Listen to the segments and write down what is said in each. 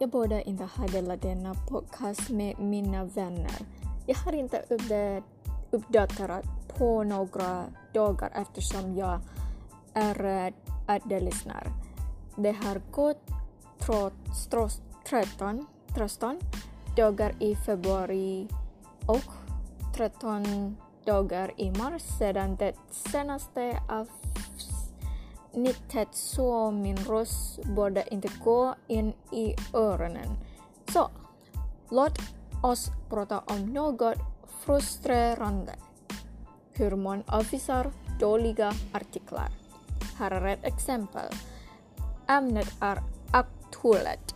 jag borde inte ha delat denna podcast med mina vänner. Jag har inte uppdaterat på några dagar eftersom jag är rädd att de lyssnar. Det har gått trots 13, 13 dagar i februari och 13 dagar i mars sedan det senaste avsnittet så min röst borde inte gå in i öronen. Så, låt oss prata om något frustrerande. Hur man avvisar dåliga artiklar. Här är ett exempel. Ämnet är aktuellt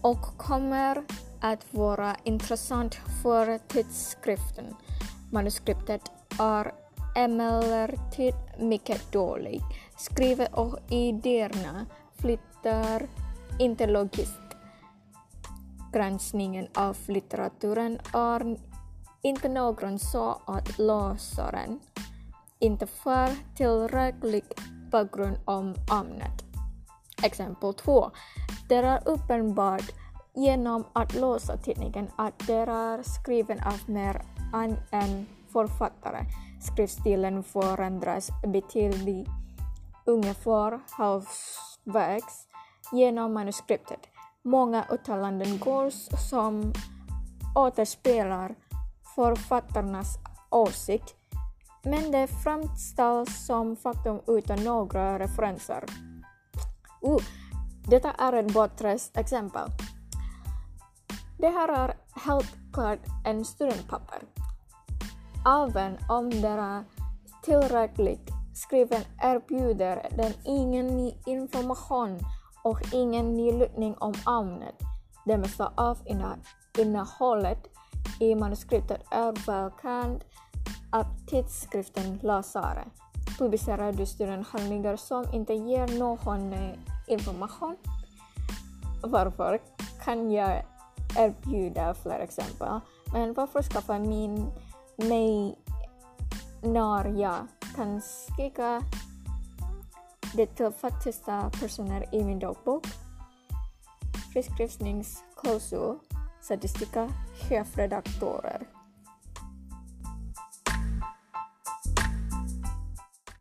och kommer att vara intressant för tidskriften. Manuskriptet är emellertid mycket dåligt skrivet och idéerna flyttar inte logiskt. Granskningen av litteraturen är inte någon så att läsaren inte får tillräcklig bakgrund om ämnet. Exempel 2. Det är uppenbart genom att läsa tidningen att det är skriven av mer än en författare. Skrivstilen förändras betydligt ungefär halvvägs genom manuskriptet. Många uttalanden går som återspelar författarnas åsikt men det framställs som faktum utan några referenser. Uh, detta är ett bortrest exempel. Det här är helt klart en studentpapper. Även om det är tillräckligt skriven erbjuder den ingen ny information och ingen ny lutning om ämnet. Det mesta av innehållet i manuskriptet är välkänt av tidskriften läsare. Publicerar du studenthandlingar som inte ger någon information? Varför kan jag erbjuda fler exempel. Men varför skaffa min mig när jag kan skicka det till faktiska personer i min dagbok? Friskrivningsklausul, statistika, chefredaktörer.